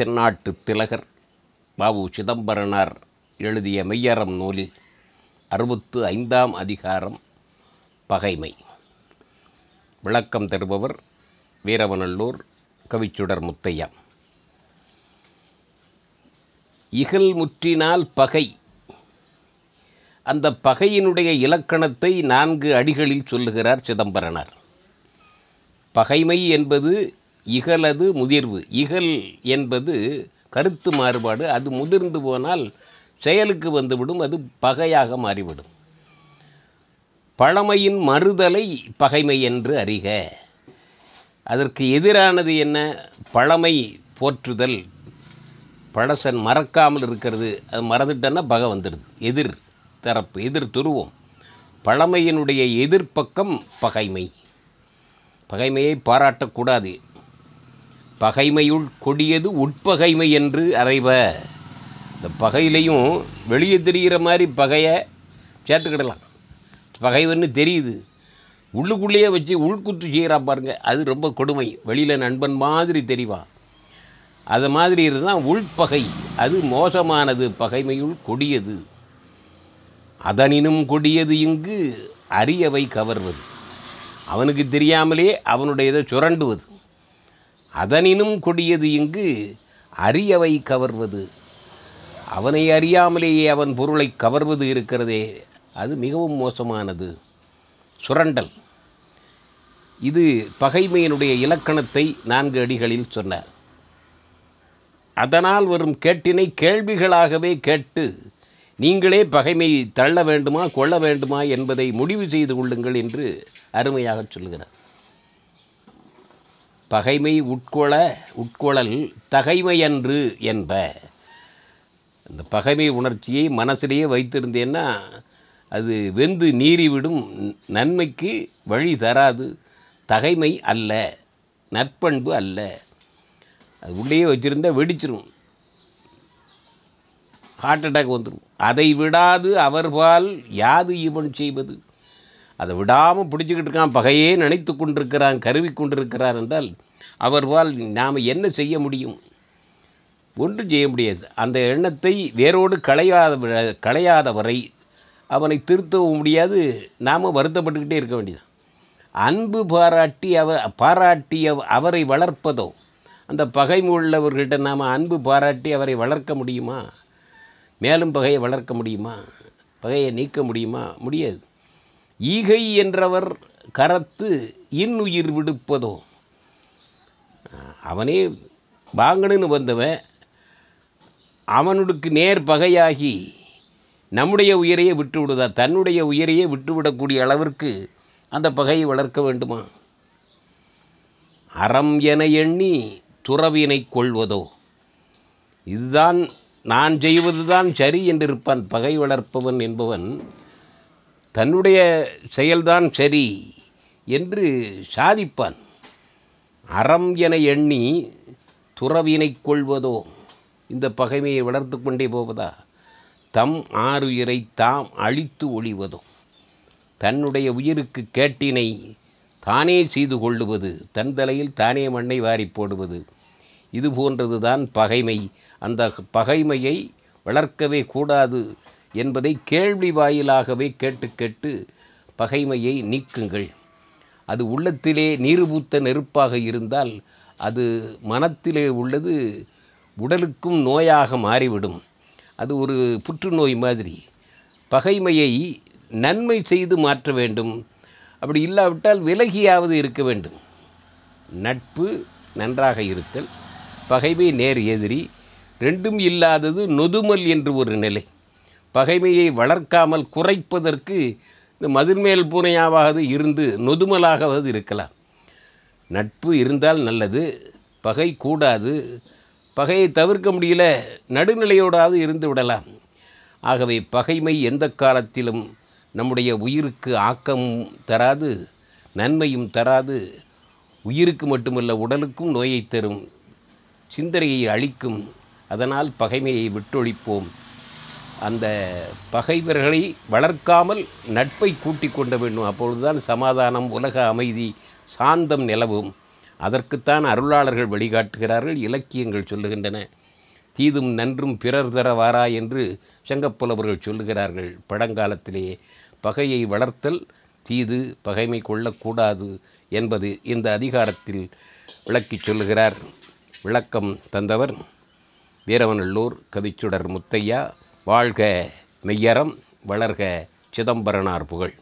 தென்னாட்டு திலகர் பாபு சிதம்பரனார் எழுதிய மெய்யறம் நூலில் அறுபத்து ஐந்தாம் அதிகாரம் பகைமை. விளக்கம் தருபவர் வீரவநல்லூர் கவிச்சுடர் முத்தையா. இகல் முற்றினால் பகை. அந்த பகையினுடைய இலக்கணத்தை நான்கு அடிகளில் சொல்லுகிறார் சிதம்பரனார். பகைமை என்பது இகலது முதிர்வு. இகல் என்பது கருத்து மாறுபாடு. அது முதிர்ந்து போனால் செயலுக்கு வந்துவிடும் அது பகையாக மாறிவிடும். பழமையின் மறுதலை பகைமை என்று அறிக. அதற்கு எதிரானது என்ன? பழமை போற்றுதல். பழசன் மறக்காமல் இருக்கிறது. அது மறந்துட்டேன்னா பகை வந்துடுது. எதிர் தரப்பு எதிர் துருவம். பழமையினுடைய எதிர்ப்பக்கம் பகைமை. பகைமையை பாராட்டக்கூடாது. பகைமையுள் கொடியது உட்பகைமை என்று அறைவ இந்த பகையிலையும் வெளியே தெரிகிற மாதிரி பகையை சேர்த்துக்கிடலாம். பகைவன்னு தெரியுது. உள்ளுக்குள்ளேயே வச்சு உள்குத்து செய்கிறா பாருங்க அது ரொம்ப கொடுமை. வெளியில் நண்பன் மாதிரி தெரிவான் அது மாதிரி இருந்தால் உள்பகை அது மோசமானது பகைமையுள் கொடியது. அதனினும் கொடியது இங்கு அரியவை கவர்வது. அவனுக்கு தெரியாமலே அவனுடைய இதை சுரண்டுவது. அதனினும் கொடியது இங்கு அரியவை கவர்வது. அவனை அறியாமலேயே அவன் பொருளை கவர்வது இருக்கிறதே அது மிகவும் மோசமானது. சுரண்டல். இது பகைமையினுடைய இலக்கணத்தை நான்கு அடிகளில் சொன்னார். அதனால் வரும் கேட்டினை கேள்விகளாகவே கேட்டு நீங்களே பகைமையை தள்ள வேண்டுமா கொள்ள வேண்டுமா என்பதை முடிவு செய்து கொள்ளுங்கள் என்று அருமையாக சொல்கிறார். பகைமை உட்கொள உட்கொளல் தகைமையன்று என்ப. அந்த பகைமை உணர்ச்சியை மனசிலேயே வைத்திருந்தேன்னா அது வெந்து நீறிவிடும் நன்மைக்கு வழி தராது. தகைமை அல்ல நற்பண்பு அல்ல. அது உள்ளேயே வச்சுருந்தா வெடிச்சிரும். ஹார்ட் அட்டாக் வந்துடும் அதை விடாது அவர்பால் யாது இவன் செய்வது? அதை விடாமல் பிடிச்சிக்கிட்டு இருக்கான் பகையே நினைத்து கொண்டிருக்கிறான் கருவி கொண்டிருக்கிறான் என்றால் அவர்வால் நாம் என்ன செய்ய முடியும்? ஒன்றும் செய்ய முடியாது. அந்த எண்ணத்தை வேரோடு களையாத களையாதவரை அவனை திருத்தவும் முடியாது. நாம் வருத்தப்பட்டுக்கிட்டே இருக்க வேண்டியது அன்பு பாராட்டி அவ பாராட்டிய அவரை வளர்ப்பதோ அந்த பகைமை உள்ளவர்கிட்ட நாம் அன்பு பாராட்டி அவரை வளர்க்க முடியுமா? மேலும் பகையை வளர்க்க முடியுமா? பகையை நீக்க முடியுமா? முடியாது. ஈகை என்றவர் கரத்து இன்னுயிர் விடுப்பதோ அவனே வாங்கணுன்னு வந்தவன் அவனுக்கு நேர் பகையாகி நம்முடைய உயிரையே விட்டு விடுதா தன்னுடைய உயிரையே விட்டுவிடக்கூடிய அளவிற்கு அந்த பகையை வளர்க்க வேண்டுமா? அறம் என எண்ணி துறவினை கொள்வதோ? இதுதான் நான் செய்வதுதான் சரி என்றிருப்பான் பகை வளர்ப்பவன் என்பவன். தன்னுடைய செயல்தான் சரி என்று சாதிப்பான். அறம் என எண்ணி துறவினை கொள்வதோ? இந்த பகைமையை வளர்த்து கொண்டே போவதா? தம் ஆறுயிரை தாம் அழித்து ஒழிவதோ? தன்னுடைய உயிருக்கு கேட்டினை தானே செய்து கொள்ளுவது தன் தலையில் தானே மண்ணை வாரி போடுவது. இது போன்றதுதான் பகைமை. அந்த பகைமையை வளர்க்கவே கூடாது என்பதை கேள்வி வாயிலாகவே கேட்டு கேட்டு பகைமையை நீக்குங்கள். அது உள்ளத்திலே நீர்பூத்த நெருப்பாக இருந்தால் அது மனத்திலே உள்ளது உடலுக்கும் நோயாக மாறிவிடும். அது ஒரு புற்றுநோய் மாதிரி. பகைமையை நன்மை செய்து மாற்ற வேண்டும். அப்படி இல்லாவிட்டால் விலகியாவது இருக்க வேண்டும். நட்பு நன்றாக இருத்தல் பகைமை நேர் எதிரி ரெண்டும் இல்லாதது நொதுமல் என்று ஒரு நிலை. பகைமையை வளர்க்காமல் குறைப்பதற்கு இந்த மதிர்மேல் பூனையாவது இருந்து நொதுமலாகவது இருக்கலாம். நட்பு இருந்தால் நல்லது பகை கூடாது பகையை தவிர்க்க முடியல நடுநிலையோடாவது இருந்து விடலாம். ஆகவே பகைமை எந்த காலத்திலும் நம்முடைய உயிருக்கு ஆக்கம் தராது நன்மையும் தராது. உயிருக்கு மட்டுமல்ல உடலுக்கும் நோயை தரும். சிந்தனையை அழிக்கும். அதனால் பகைமையை விட்டொழிப்போம். அந்த பகைவர்களை வளர்க்காமல் நட்பை கூட்டிக் கொண்ட வேண்டும். அப்பொழுதுதான் சமாதானம் உலக அமைதி சாந்தம் நிலவும். அதற்குத்தான் அருளாளர்கள் வழிகாட்டுகிறார்கள் இலக்கியங்கள் சொல்லுகின்றன. தீதும் நன்றும் பிறர் தரவாரா என்று சங்கப்புலவர்கள் சொல்லுகிறார்கள். பழங்காலத்திலேயே பகையை வளர்த்தல் தீது பகைமை கொள்ளக்கூடாது என்பது இந்த அதிகாரத்தில் விளக்கிச் சொல்லுகிறார். விளக்கம் தந்தவர் வீரவநல்லூர் கவிச்சுடர் முத்தையா. வாழ்க மெய்யறம் வளர்க சிதம்பரனார் புகழ்.